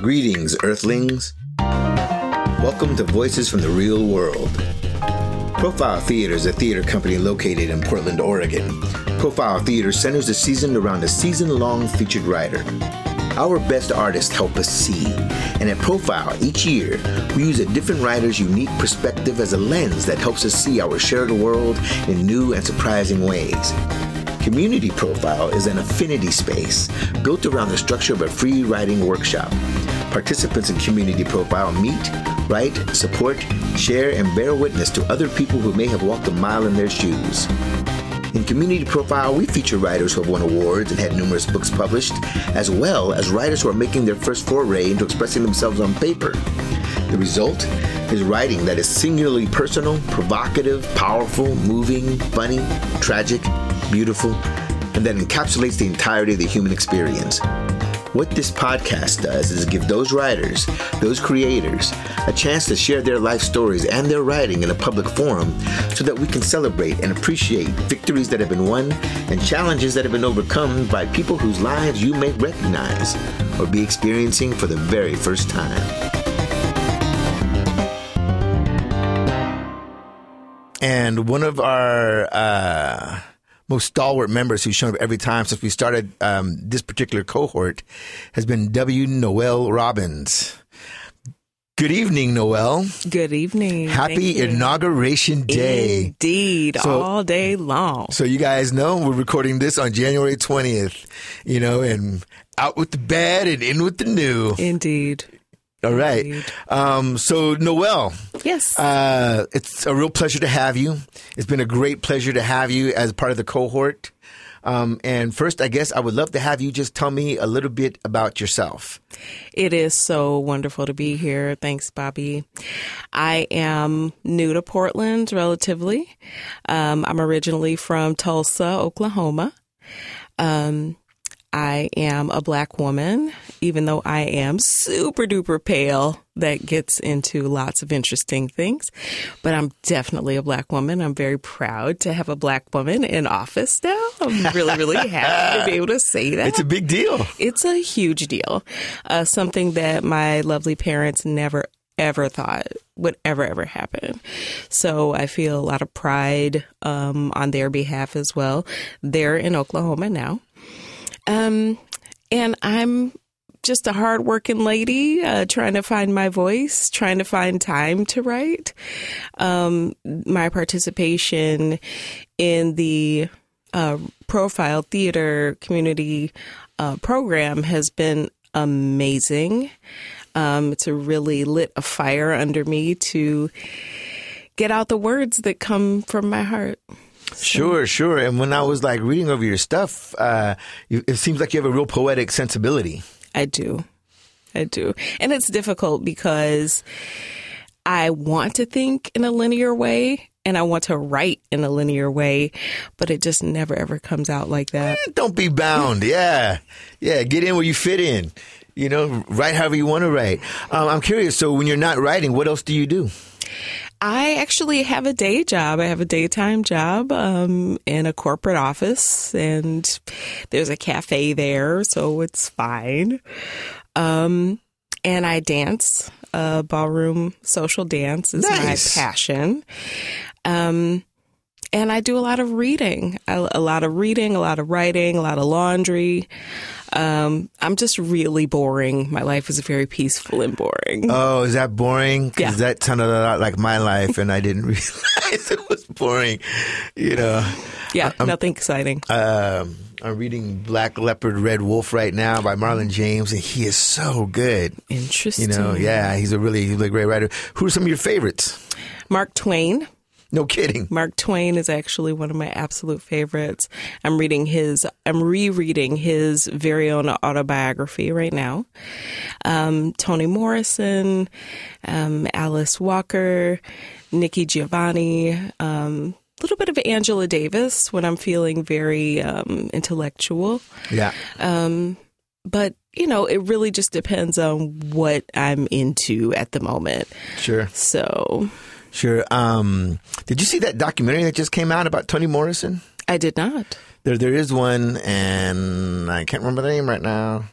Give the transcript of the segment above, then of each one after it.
Greetings, Earthlings. Welcome to Voices from the Real World. Profile Theater is a theater company located in Portland, Oregon. Profile Theater centers the season around a season long featured writer. Our best artists help us see, and at Profile, each year, we use a different writer's unique perspective as a lens that helps us see our shared world in new and surprising ways. Community Profile is an affinity space built around the structure of a free writing workshop. Participants in Community Profile meet, write, support, share, and bear witness to other people who may have walked a mile in their shoes. In Community Profile, we feature writers who have won awards and had numerous books published, as well as writers who are making their first foray into expressing themselves on paper. The result is writing that is singularly personal, provocative, powerful, moving, funny, tragic, beautiful, and that encapsulates the entirety of the human experience. What this podcast does is give those writers, those creators, a chance to share their life stories and their writing in a public forum so that we can celebrate and appreciate victories that have been won and challenges that have been overcome by people whose lives you may recognize or be experiencing for the very first time. And one of our uh, most stalwart members who's shown up every time since we started um, this particular cohort has been W. Noel Robbins. Good evening, Noel. Good evening. Happy inauguration day. Indeed, so, all day long. So you guys know we're recording this on January 20th, you know, and out with the bad and in with the new. Indeed. All right. Um, so, Noel. Yes. Uh, it's a real pleasure to have you. It's been a great pleasure to have you as part of the cohort. Um, and first, I guess I would love to have you just tell me a little bit about yourself. It is so wonderful to be here. Thanks, Bobby. I am new to Portland relatively. Um, I'm originally from Tulsa, Oklahoma. Um, I am a black woman, even though I am super duper pale. That gets into lots of interesting things. But I'm definitely a black woman. I'm very proud to have a black woman in office now. I'm really, really happy to be able to say that. It's a big deal. It's a huge deal. Uh, something that my lovely parents never, ever thought would ever, ever happen. So I feel a lot of pride um, on their behalf as well. They're in Oklahoma now. Um, and I'm just a hardworking lady, uh, trying to find my voice, trying to find time to write. Um, my participation in the uh, profile theater community uh, program has been amazing. Um, it's a really lit a fire under me to get out the words that come from my heart. Sure, sure. And when I was like reading over your stuff, uh, it seems like you have a real poetic sensibility. I do. I do. And it's difficult because I want to think in a linear way and I want to write in a linear way, but it just never ever comes out like that. Eh, don't be bound. yeah. Yeah. Get in where you fit in. You know, write however you want to write. Um, I'm curious. So when you're not writing, what else do you do? I actually have a day job. I have a daytime job um, in a corporate office, and there's a cafe there, so it's fine. Um, and I dance. Uh, ballroom social dance is nice. my passion. Um, and I do a lot of reading, a, a, lot of reading, a lot of writing, a lot of laundry. Um, I'm just really boring. My life is very peaceful and boring. Oh, is that boring? Because yeah. that sounded a lot like my life, and I didn't realize it was boring. You know. Yeah, I'm, nothing exciting. Um, I'm reading Black Leopard, Red Wolf right now by Marlon James, and he is so good. Interesting. You know, yeah, he's a really, he's a great writer. Who are some of your favorites? Mark Twain. No kidding. Mark Twain is actually one of my absolute favorites. I'm reading his, I'm rereading his very own autobiography right now. Um, Toni Morrison, um, Alice Walker, Nikki Giovanni, um, a little bit of Angela Davis when I'm feeling very um, intellectual. Yeah. Um, but you know, it really just depends on what I'm into at the moment. Sure. So Sure. Um, did you see that documentary that just came out about Toni Morrison? I did not. There, there is one, and I can't remember the name right now.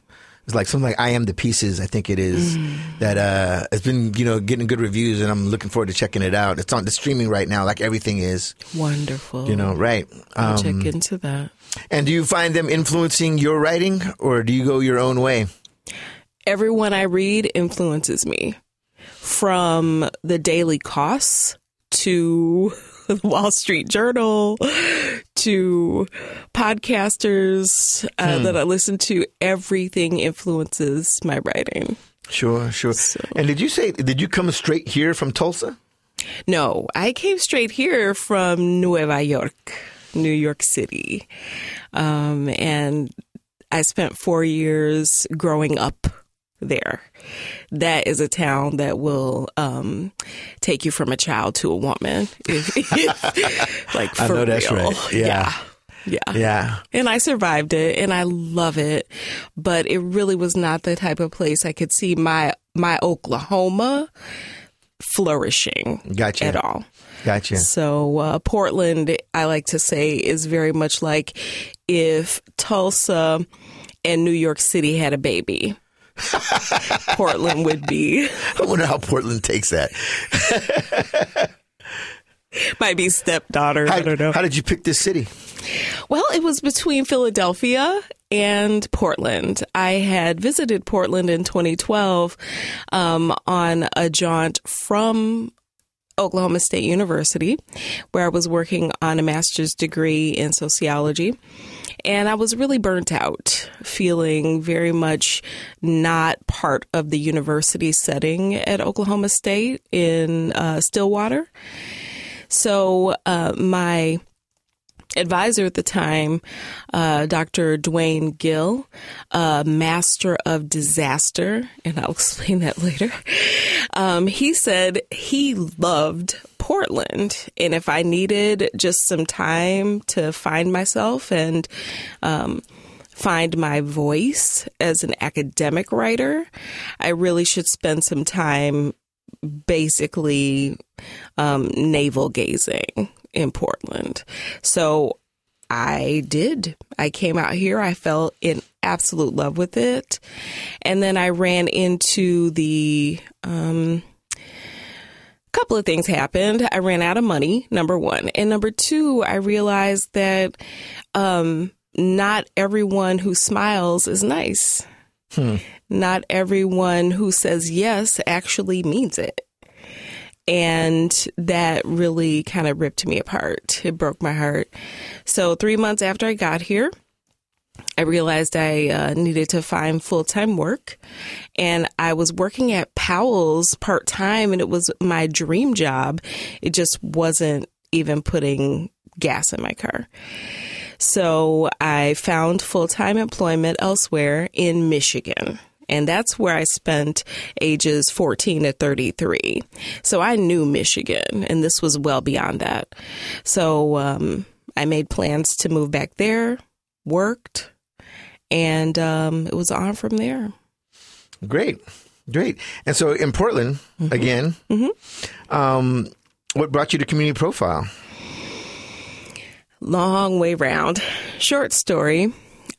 It's like something like I Am the Pieces, I think it is, that uh, has been, you know, getting good reviews and I'm looking forward to checking it out. It's on the streaming right now, like everything is, Wonderful. you know, right. I'll Um, check into that. and do you find them influencing your writing or do you go your own way? Everyone I read influences me from the Daily Kos to the Wall Street Journal to podcasters uh, that I listen to. Everything influences my writing. Sure, sure. And did you say, did you come straight here from Tulsa? No, I came straight here from Nueva York, New York City. Um, and I spent four years growing up there. That is a town that will um, take you from a child to a woman. like, I for know that's right. Yeah. yeah. Yeah. Yeah. And I survived it and I love it, but it really was not the type of place I could see my my Oklahoma flourishing Gotcha. at all. Gotcha. So uh, Portland, I like to say, is very much like if Tulsa and New York City had a baby. Portland would be I wonder how Portland takes that. might be stepdaughter. How, I don't know. how did you pick this city? Well, it was between Philadelphia and Portland. I had visited Portland in 2012 um, on a jaunt from Oklahoma State University, where I was working on a master's degree in sociology. And I was really burnt out, feeling very much not part of the university setting at Oklahoma State in uh, Stillwater. So, uh, my advisor at the time, uh, Dr. Duane Gill, master of disaster, and I'll explain that later. Um, he said he loved Portland, and if I needed just some time to find myself and um, find my voice as an academic writer, I really should spend some time basically um, navel gazing in Portland. So I did. I came out here. I fell in absolute love with it. And then I ran into the, um, couple of things happened. I ran out of money, number one. And number two, I realized that, um, not everyone who smiles is nice. Not everyone who says yes actually means it. And that really kind of ripped me apart. It broke my heart. So, three months after I got here, I realized I uh, needed to find full time work. And I was working at Powell's part time, and it was my dream job. It just wasn't even putting gas in my car. So I found full time employment elsewhere in Michigan. And that's where I spent ages 14 to 33. So I knew Michigan, and this was well beyond that. So um, I made plans to move back there, worked, and um, it was on from there. Great. Great. And so in Portland, again, Um, what brought you to Community Profile? long way round. Short story.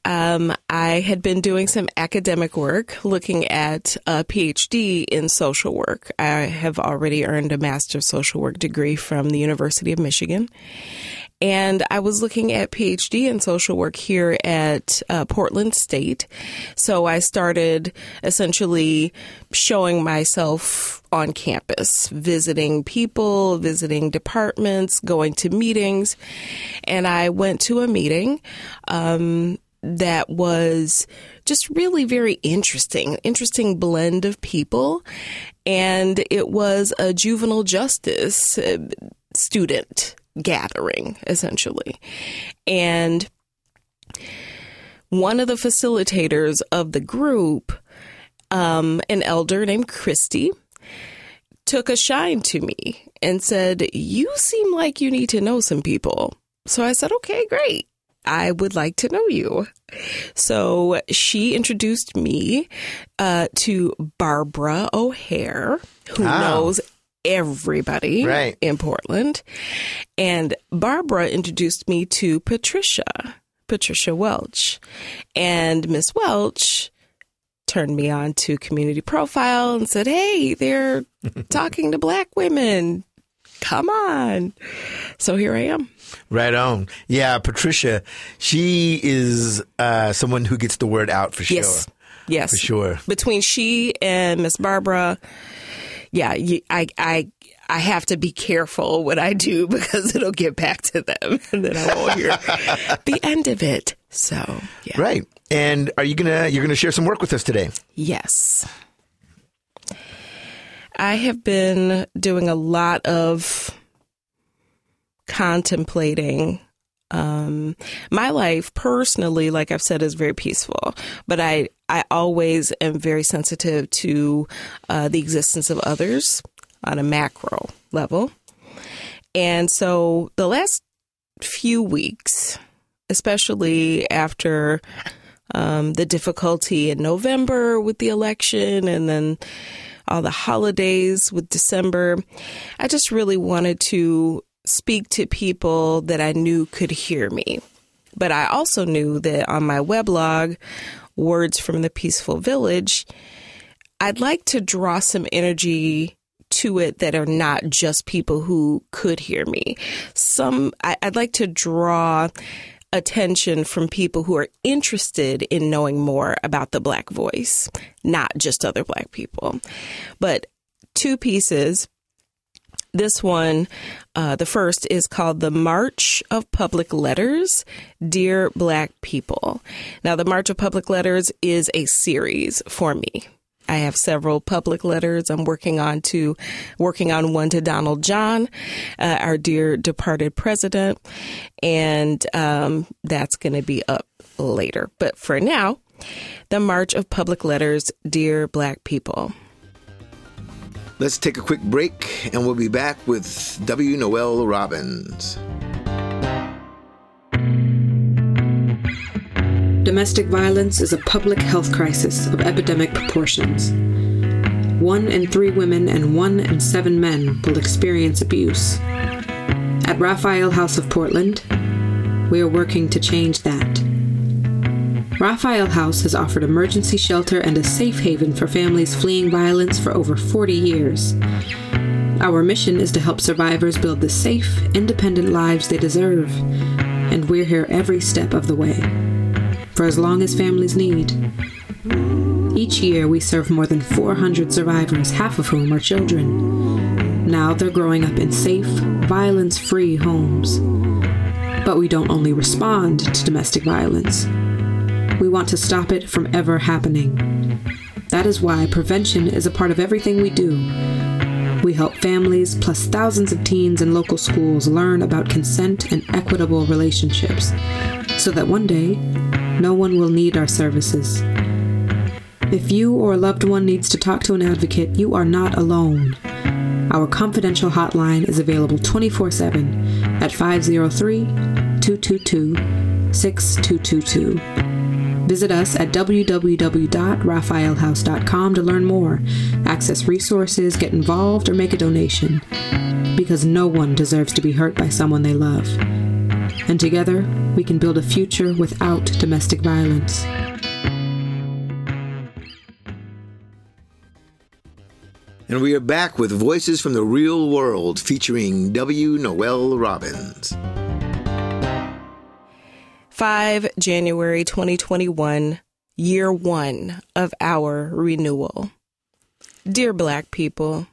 Um, I had been doing some academic work looking at a PhD in social work. I have already earned a Master of Social Work degree from the University of Michigan. And I was looking at PhD in social work here at uh, Portland State. So I started essentially showing myself on campus, visiting people, visiting departments, going to meetings. And I went to a meeting. Um, that was just really very interesting, interesting blend of people. And it was a juvenile justice uh, student gathering, essentially. And one of the facilitators of the group, um, an elder named Christy, took a shine to me and said, You seem like you need to know some people. So I said, Okay, great. I would like to know you. So she introduced me uh, to Barbara O'Hare, who knows everybody Right. in Portland. And Barbara introduced me to Patricia, Patricia Welch. And Miss Welch turned me on to Community Profile and said, Hey, they're talking to black women. Come on. So here I am. Right on. Yeah, Patricia, she is uh, someone who gets the word out for sure. Yes. Yes. For sure. Between she and Miss Barbara, yeah, I, I, I have to be careful what I do because it'll get back to them and then I won't hear the end of it. So, yeah. Right. And are you going to you're going to share some work with us today? Yes. I have been doing a lot of contemplating um, my life personally, like I've said, is very peaceful, but I, I always am very sensitive to uh, the existence of others on a macro level. And so the last few weeks, especially after um, the difficulty in November with the election and then all the holidays with December, I just really wanted to speak to people that I knew could hear me. But I also knew that on my weblog, Words from the Peaceful Village, I'd like to draw some energy to it that are not just people who could hear me. Some, I, would like to draw attention from people who are interested in knowing more about the Black voice, not just other Black people. But two pieces this one, uh, the first is called The March of Public Letters Dear Black People. Now, the March of Public Letters is a series for me. I have several public letters I'm working on to working on one to Donald John, uh, our dear departed president, and um, that's going to be up later. But for now, the March of Public Letters, Dear Black People. Let's take a quick break and we'll be back with W. Noel Robbins. Domestic violence is a public health crisis of epidemic proportions. One in three women and one in seven men will experience abuse. At Raphael House of Portland, we are working to change that. Raphael House has offered emergency shelter and a safe haven for families fleeing violence for over 40 years. Our mission is to help survivors build the safe, independent lives they deserve, and we're here every step of the way. For as long as families need. Each year, we serve more than 400 survivors, half of whom are children. Now they're growing up in safe, violence free homes. But we don't only respond to domestic violence. We want to stop it from ever happening. That is why prevention is a part of everything we do. We help families, plus thousands of teens in local schools, learn about consent and equitable relationships so that one day, no one will need our services. If you or a loved one needs to talk to an advocate, you are not alone. Our confidential hotline is available 24 7 at 503 222 6222. Visit us at www.raphaelhouse.com to learn more, access resources, get involved, or make a donation. Because no one deserves to be hurt by someone they love. And together, we can build a future without domestic violence. And we are back with Voices from the Real World featuring W. Noel Robbins. 5 January 2021, year one of our renewal. Dear Black people,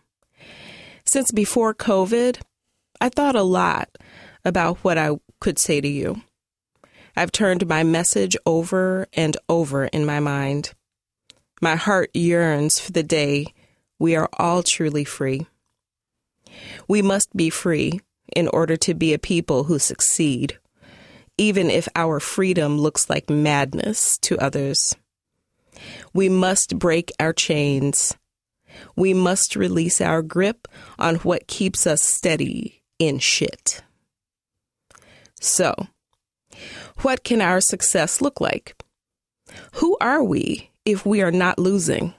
since before COVID, I thought a lot about what I could say to you. I've turned my message over and over in my mind. My heart yearns for the day we are all truly free. We must be free in order to be a people who succeed even if our freedom looks like madness to others. We must break our chains. We must release our grip on what keeps us steady in shit. So, what can our success look like? Who are we if we are not losing?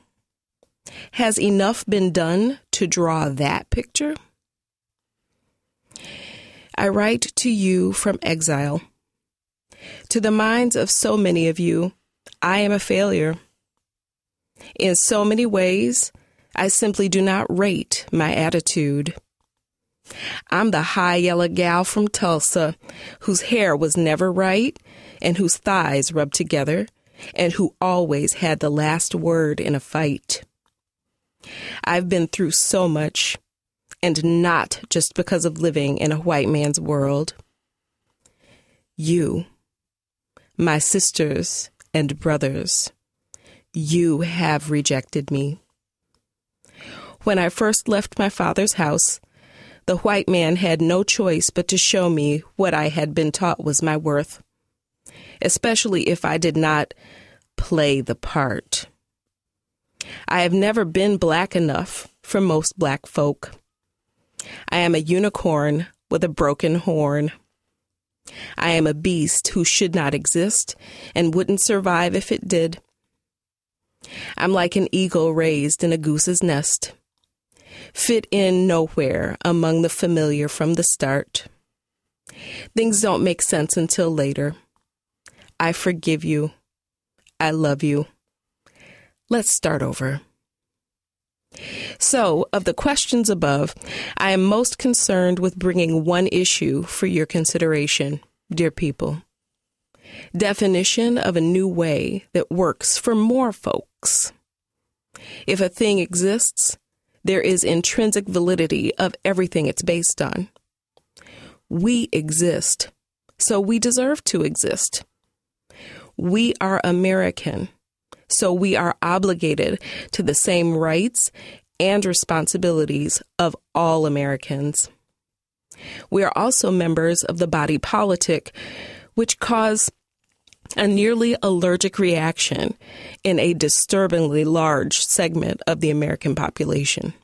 Has enough been done to draw that picture? I write to you from exile to the minds of so many of you, I am a failure. In so many ways, I simply do not rate my attitude. I'm the high yellow gal from Tulsa whose hair was never right and whose thighs rubbed together and who always had the last word in a fight. I've been through so much, and not just because of living in a white man's world. You, my sisters and brothers, you have rejected me. When I first left my father's house, the white man had no choice but to show me what I had been taught was my worth, especially if I did not play the part. I have never been black enough for most black folk. I am a unicorn with a broken horn. I am a beast who should not exist and wouldn't survive if it did. I'm like an eagle raised in a goose's nest fit in nowhere among the familiar from the start. Things don't make sense until later. I forgive you. I love you. Let's start over. So, of the questions above, I am most concerned with bringing one issue for your consideration, dear people. Definition of a new way that works for more folks. If a thing exists, there is intrinsic validity of everything it's based on. We exist, so we deserve to exist. We are American, so we are obligated to the same rights and responsibilities of all Americans. We are also members of the body politic, which cause a nearly allergic reaction in a disturbingly large segment of the American population.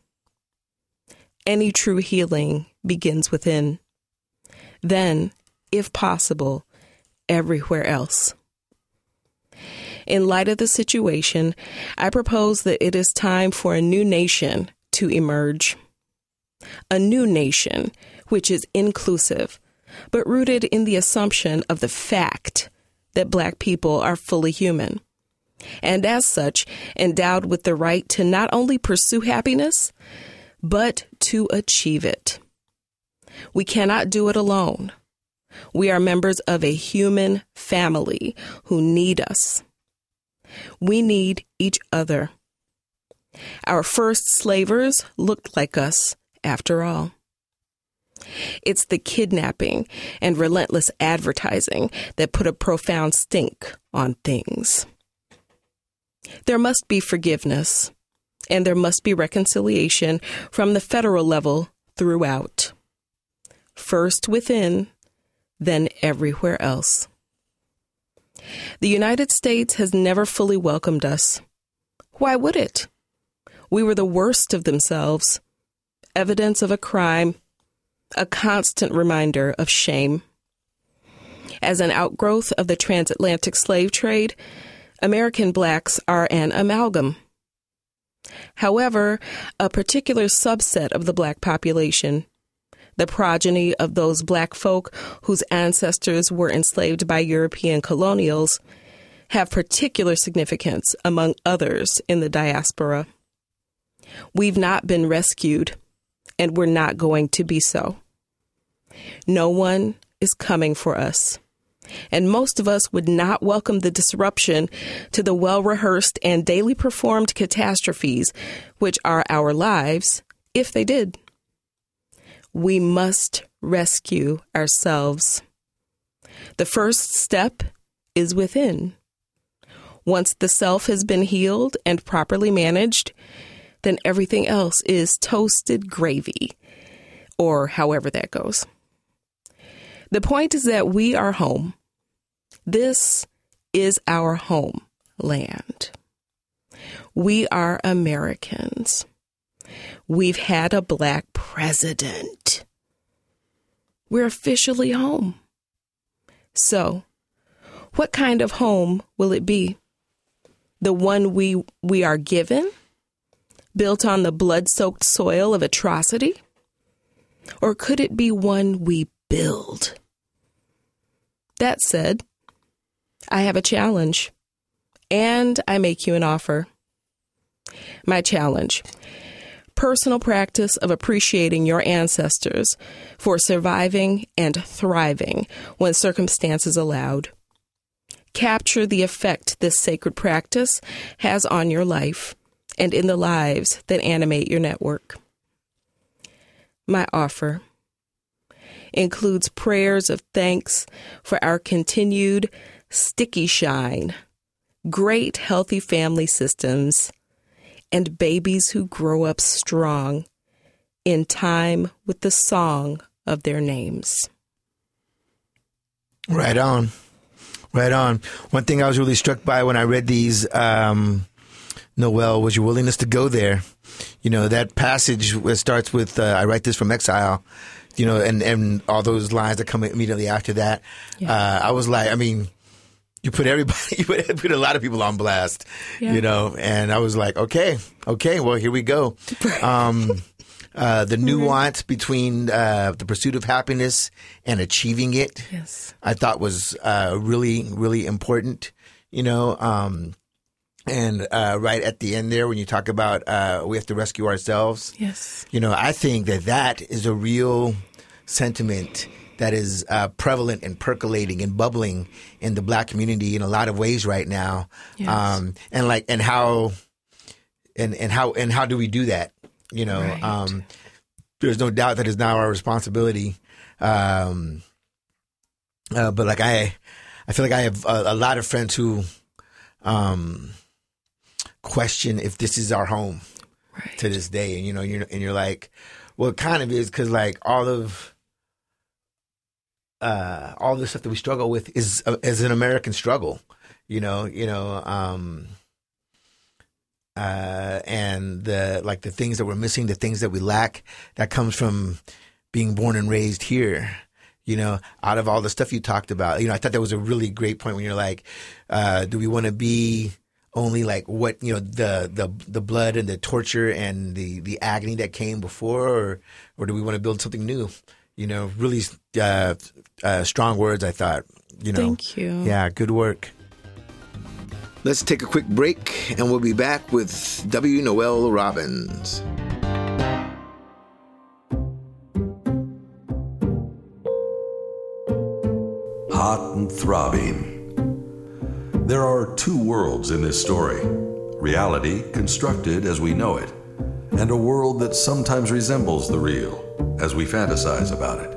Any true healing begins within. Then, if possible, everywhere else. In light of the situation, I propose that it is time for a new nation to emerge. A new nation which is inclusive, but rooted in the assumption of the fact that black people are fully human, and as such, endowed with the right to not only pursue happiness, but to achieve it. We cannot do it alone. We are members of a human family who need us. We need each other. Our first slavers looked like us, after all. It's the kidnapping and relentless advertising that put a profound stink on things. There must be forgiveness, and there must be reconciliation from the federal level throughout. First within, then everywhere else. The United States has never fully welcomed us. Why would it? We were the worst of themselves, evidence of a crime a constant reminder of shame. As an outgrowth of the transatlantic slave trade, American blacks are an amalgam. However, a particular subset of the black population, the progeny of those black folk whose ancestors were enslaved by European colonials, have particular significance among others in the diaspora. We've not been rescued and we're not going to be so. No one is coming for us. And most of us would not welcome the disruption to the well rehearsed and daily performed catastrophes, which are our lives, if they did. We must rescue ourselves. The first step is within. Once the self has been healed and properly managed, then everything else is toasted gravy, or however that goes. The point is that we are home. This is our homeland. We are Americans. We've had a black president. We're officially home. So, what kind of home will it be? The one we, we are given? built on the blood soaked soil of atrocity? Or could it be one we build? That said, I have a challenge, and I make you an offer. My challenge personal practice of appreciating your ancestors for surviving and thriving when circumstances allowed. Capture the effect this sacred practice has on your life and in the lives that animate your network. My offer includes prayers of thanks for our continued sticky shine, great healthy family systems, and babies who grow up strong in time with the song of their names. Right on. Right on. One thing I was really struck by when I read these, um, Noel, was your willingness to go there. You know, that passage starts with, uh, I write this from exile, you know, and, and all those lines that come immediately after that. Yeah. Uh, I was like, I mean, you put everybody, you put, put, a lot of people on blast, yeah. you know, and I was like, okay, okay, well, here we go. Um, uh, the nuance between uh, the pursuit of happiness and achieving it, yes. I thought was uh, really, really important, you know. Um, and uh, right at the end there, when you talk about uh, we have to rescue ourselves, yes, you know, I think that that is a real sentiment that is uh, prevalent and percolating and bubbling in the black community in a lot of ways right now. Yes. Um, and like, and how, and, and how, and how do we do that? You know, right. um, there's no doubt that it's now our responsibility. Um, uh, but like I, I feel like I have a, a lot of friends who, um, question if this is our home right. to this day. And, you know, you're, and you're like, well, it kind of is because like all of, uh, all the stuff that we struggle with is uh, is an American struggle, you know, you know, um, uh, and the like the things that we're missing, the things that we lack, that comes from being born and raised here. You know, out of all the stuff you talked about, you know, I thought that was a really great point when you're like, uh, do we want to be only like what you know the the the blood and the torture and the the agony that came before, or or do we want to build something new? You know, really uh, uh, strong words. I thought, you know, thank you. Yeah, good work. Let's take a quick break, and we'll be back with W. Noel Robbins. Hot and throbbing. There are two worlds in this story reality constructed as we know it, and a world that sometimes resembles the real as we fantasize about it.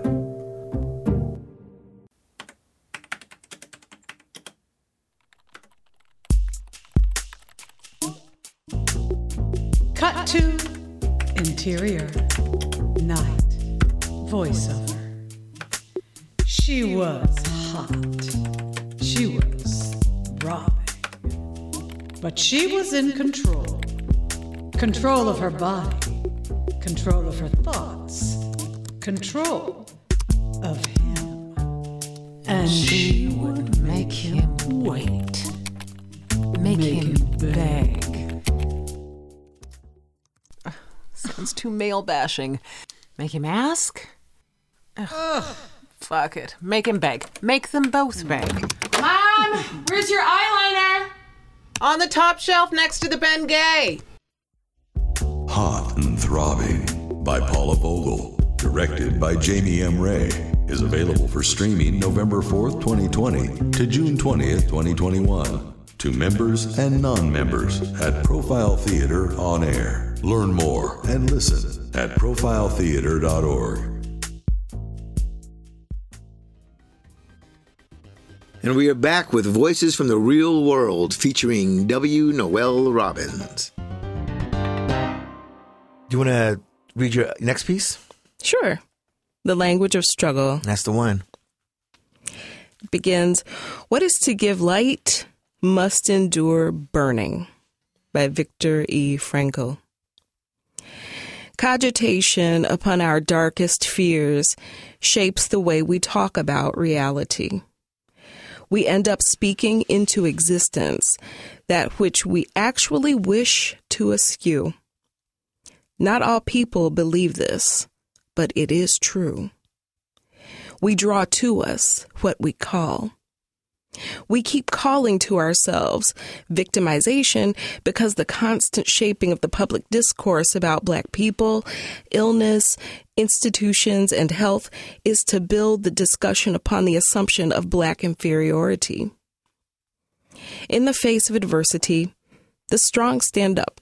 Cut to interior night voiceover. She was hot. She was throbbing. But she was in control. Control of her body, control of her thoughts, control of him. And she would make him wait, make, make him beg. Sounds too male bashing. Make him ask? Ugh. Ugh. Fuck it. Make him beg. Make them both beg. Mom, where's your eyeliner? On the top shelf next to the Ben Gay. Hot and Throbbing by Paula Vogel. Directed by Jamie M. Rea. Is available for streaming November 4th, 2020 to June 20th, 2021. To members and non members at Profile Theater on Air. Learn more and listen at profiletheater.org. And we are back with Voices from the Real World featuring W. Noel Robbins. Do you want to read your next piece? Sure. The language of struggle. That's the one. Begins What is to give light must endure burning by Viktor E. Frankl. Cogitation upon our darkest fears shapes the way we talk about reality we end up speaking into existence that which we actually wish to eschew. Not all people believe this, but it is true. We draw to us what we call. We keep calling to ourselves victimization because the constant shaping of the public discourse about Black people, illness, institutions, and health is to build the discussion upon the assumption of Black inferiority. In the face of adversity, the strong stand up.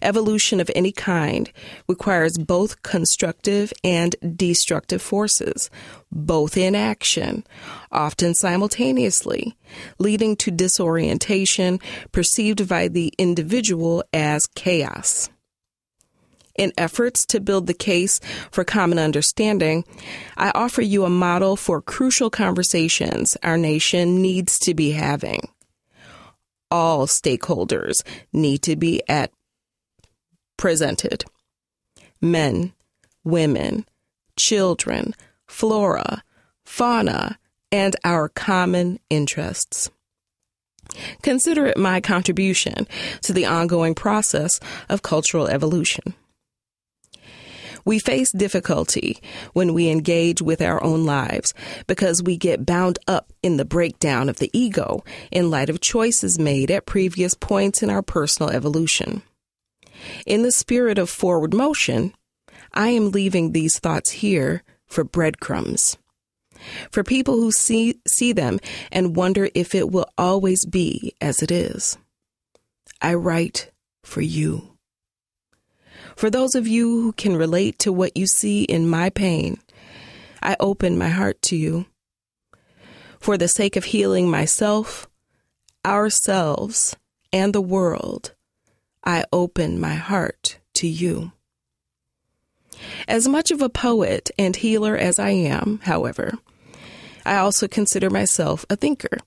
Evolution of any kind requires both constructive and destructive forces, both in action, often simultaneously, leading to disorientation perceived by the individual as chaos. In efforts to build the case for common understanding, I offer you a model for crucial conversations our nation needs to be having. All stakeholders need to be at presented men, women, children, flora, fauna, and our common interests. Consider it my contribution to the ongoing process of cultural evolution. We face difficulty when we engage with our own lives because we get bound up in the breakdown of the ego in light of choices made at previous points in our personal evolution. In the spirit of forward motion, I am leaving these thoughts here for breadcrumbs. For people who see, see them and wonder if it will always be as it is. I write for you. For those of you who can relate to what you see in my pain, I open my heart to you. For the sake of healing myself, ourselves, and the world, I open my heart to you. As much of a poet and healer as I am, however, I also consider myself a thinker.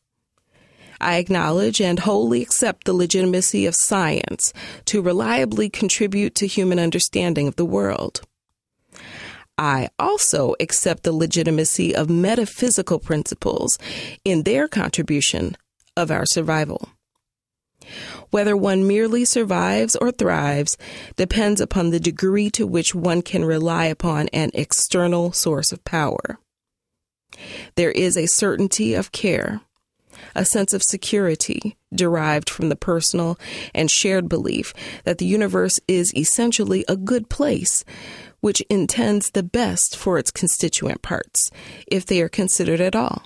I acknowledge and wholly accept the legitimacy of science to reliably contribute to human understanding of the world. I also accept the legitimacy of metaphysical principles in their contribution of our survival. Whether one merely survives or thrives depends upon the degree to which one can rely upon an external source of power. There is a certainty of care, a sense of security derived from the personal and shared belief that the universe is essentially a good place, which intends the best for its constituent parts, if they are considered at all.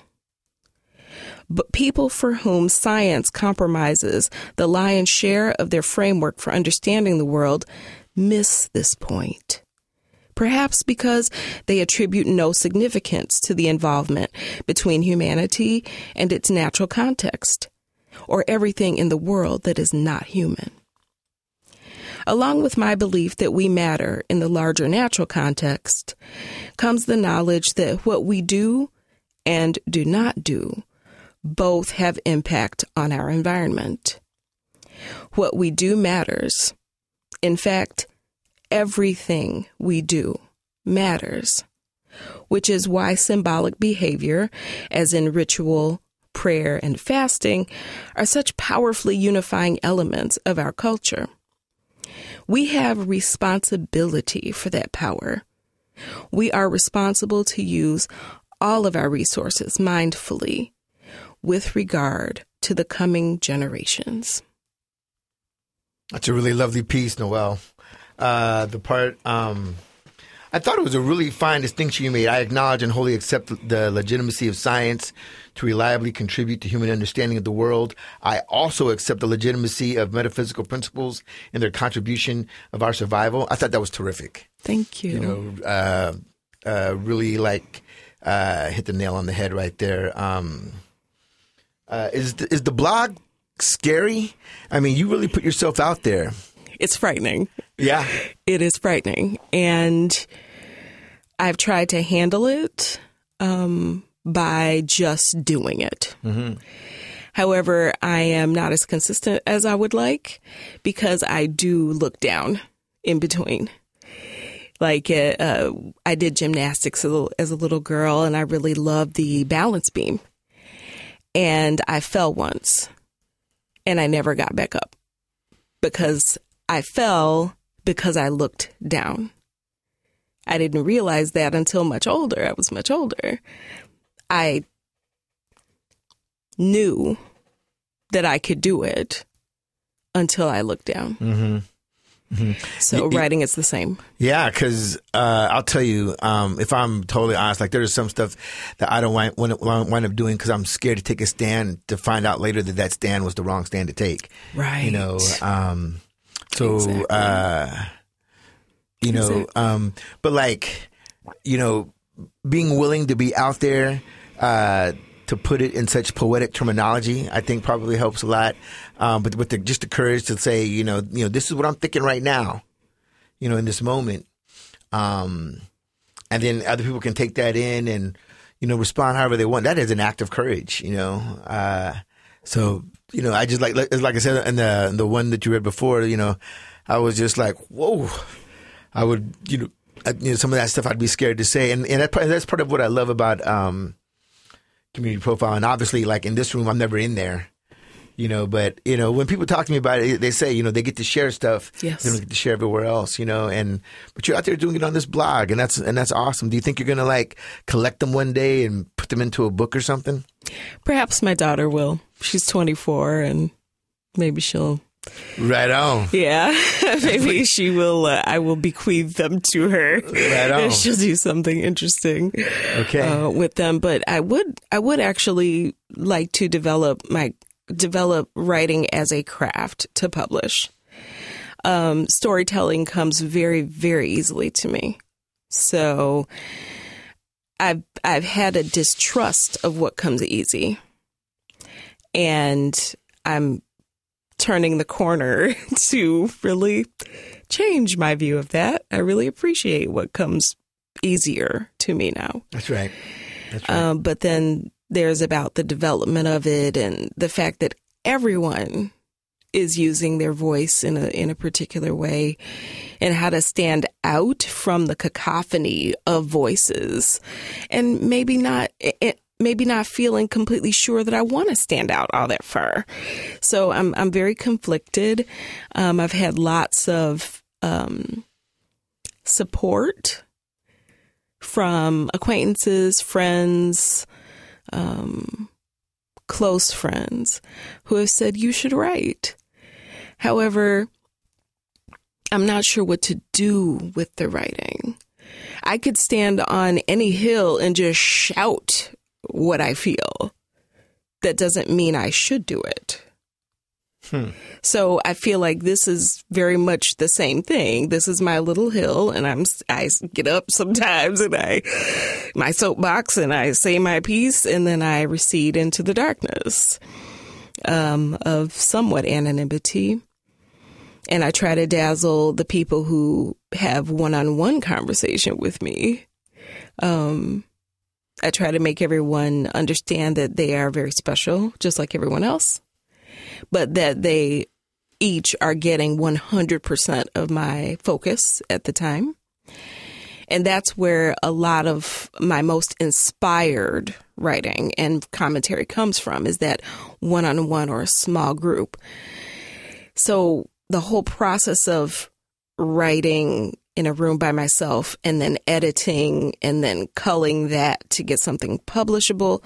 But people for whom science compromises the lion's share of their framework for understanding the world miss this point. Perhaps because they attribute no significance to the involvement between humanity and its natural context, or everything in the world that is not human. Along with my belief that we matter in the larger natural context, comes the knowledge that what we do and do not do both have impact on our environment. What we do matters. In fact, everything we do matters, which is why symbolic behavior, as in ritual, prayer, and fasting, are such powerfully unifying elements of our culture. We have responsibility for that power. We are responsible to use all of our resources mindfully with regard to the coming generations. That's a really lovely piece, Noel. Uh, the part, um, I thought it was a really fine distinction you made. I acknowledge and wholly accept the legitimacy of science to reliably contribute to human understanding of the world. I also accept the legitimacy of metaphysical principles in their contribution of our survival. I thought that was terrific. Thank you. You know, uh, uh, really like uh, hit the nail on the head right there. Um, uh, is the, is the blog scary? I mean, you really put yourself out there. It's frightening. Yeah, it is frightening, and I've tried to handle it um, by just doing it. Mm-hmm. However, I am not as consistent as I would like because I do look down in between. Like uh, uh, I did gymnastics as a little girl, and I really loved the balance beam and I fell once and I never got back up because I fell because I looked down. I didn't realize that until much older. I was much older. I knew that I could do it until I looked down. Mm-hmm. Mm-hmm. So writing is the same. Yeah, because uh, I'll tell you, um, if I'm totally honest, like there's some stuff that I don't wind, wind, wind up doing because I'm scared to take a stand to find out later that that stand was the wrong stand to take. Right. You know, um, so Exactly. uh, you know, Exactly. um, but like, you know, being willing to be out there. Uh, to put it in such poetic terminology, I think probably helps a lot. Um, but with the, just the courage to say, you know, you know, this is what I'm thinking right now you know, in this moment. Um, and then other people can take that in and, you know, respond however they want. That is an act of courage, you know. Uh, so, you know, I just like, like I said in the the one that you read before, you know, I was just like, whoa. I would, you know, I, you know, some of that stuff I'd be scared to say, and and that, that's part of what I love about um, community profile. And obviously, like in this room, I'm never in there, you know. But you know, when people talk to me about it, they say, you know, they get to share stuff Yes. they don't get to share everywhere else, you know. And but you're out there doing it on this blog, and that's and that's awesome. Do you think you're gonna like collect them one day and put them into a book or something? Perhaps my daughter will. She's 24 and maybe she'll Right on. Yeah, maybe she will. Uh, I will bequeath them to her. Right on. She'll do something interesting Okay. uh, with them. But I would, I would actually like to develop my develop writing as a craft to publish. Um, storytelling comes very, very easily to me. So I've I've had a distrust of what comes easy, and I'm turning the corner to really change my view of that. I really appreciate what comes easier to me now. That's right. That's right. Um, but then there's about the development of it and the fact that everyone is using their voice in a in a particular way and how to stand out from the cacophony of voices and maybe not it, maybe not feeling completely sure that I want to stand out all that far. So I'm I'm very conflicted. Um, I've had lots of um, support from acquaintances, friends, um, close friends who have said you should write. However, I'm not sure what to do with the writing. I could stand on any hill and just shout what I feel. That doesn't mean I should do it. So I feel like this is very much the same thing. This is my little hill, and I'm I get up sometimes and I my soapbox and I say my piece, and then I recede into the darkness um, of somewhat anonymity. And I try to dazzle the people who have one-on-one conversation with me. Um, I try to make everyone understand that they are very special, just like everyone else, but that they each are getting 100% of my focus at the time. And that's where a lot of my most inspired writing and commentary comes from is that one on one or a small group. So the whole process of writing in a room by myself and then editing and then culling that to get something publishable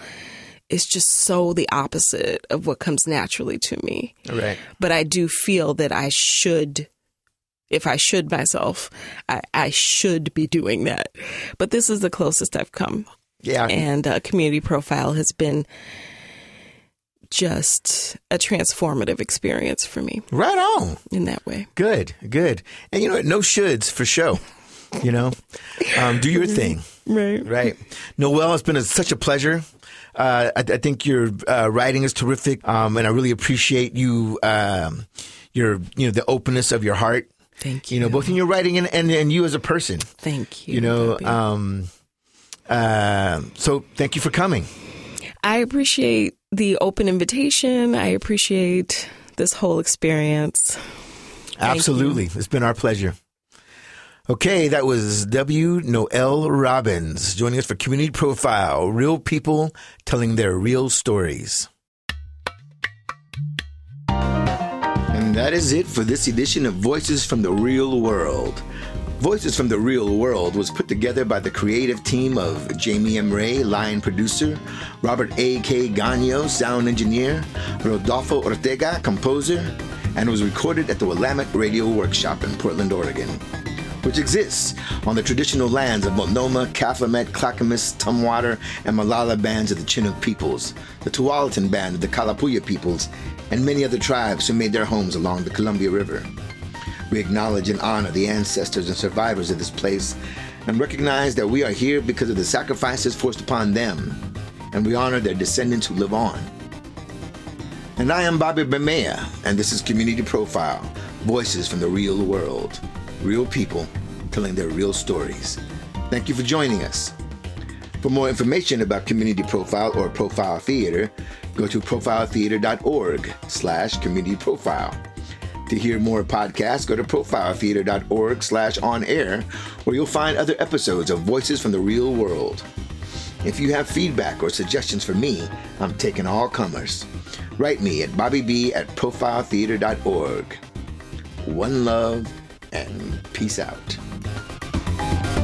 is just so the opposite of what comes naturally to me. right. But I do feel that I should, if I should myself, I, I should be doing that. But this is the closest I've come. Yeah. And uh, community profile has been just a transformative experience for me right on. in that way. Good. Good. And you know what? No shoulds for show. You know, um, do your thing. Right. Right. Noel, it's been a, such a pleasure. Uh, I, I think your uh, writing is terrific, um, and I really appreciate you, um, your you know the openness of your heart. Thank You You know, both in your writing and, and, and you as a person. Thank you. You know, um, uh, so thank you for coming. I appreciate the open invitation. I appreciate this whole experience. Absolutely, it's been our pleasure. Okay, that was W. Noel Robbins joining us for Community Profile Real People Telling Their Real Stories. And that is it for this edition of Voices from the Real World. Voices from the Real World was put together by the creative team of Jamie M. Rea, line producer, Robert A. K. Gagno, sound engineer, Rodolfo Ortega, composer, and was recorded at the Willamette Radio Workshop in Portland, Oregon, which exists on the traditional lands of Multnomah, Kathlamet, Clackamas, Tumwater, and Molalla bands of the Chinook peoples, the Tualatin band of the Kalapuya peoples, and many other tribes who made their homes along the Columbia River. We acknowledge and honor the ancestors and survivors of this place and recognize that we are here because of the sacrifices forced upon them, and we honor their descendants who live on. And I am Bobby Bermea, and this is Community Profile Voices from the Real World. Real people telling their real stories. Thank you for joining us. For more information about Community Profile or Profile Theatre, go to profiletheatre.org slash community profile. To hear more podcasts, go to profiletheatre.org slash on air, where you'll find other episodes of Voices from the Real World. If you have feedback or suggestions for me, I'm taking all comers. Write me at bobbyb at profiletheater.org. One love and peace out.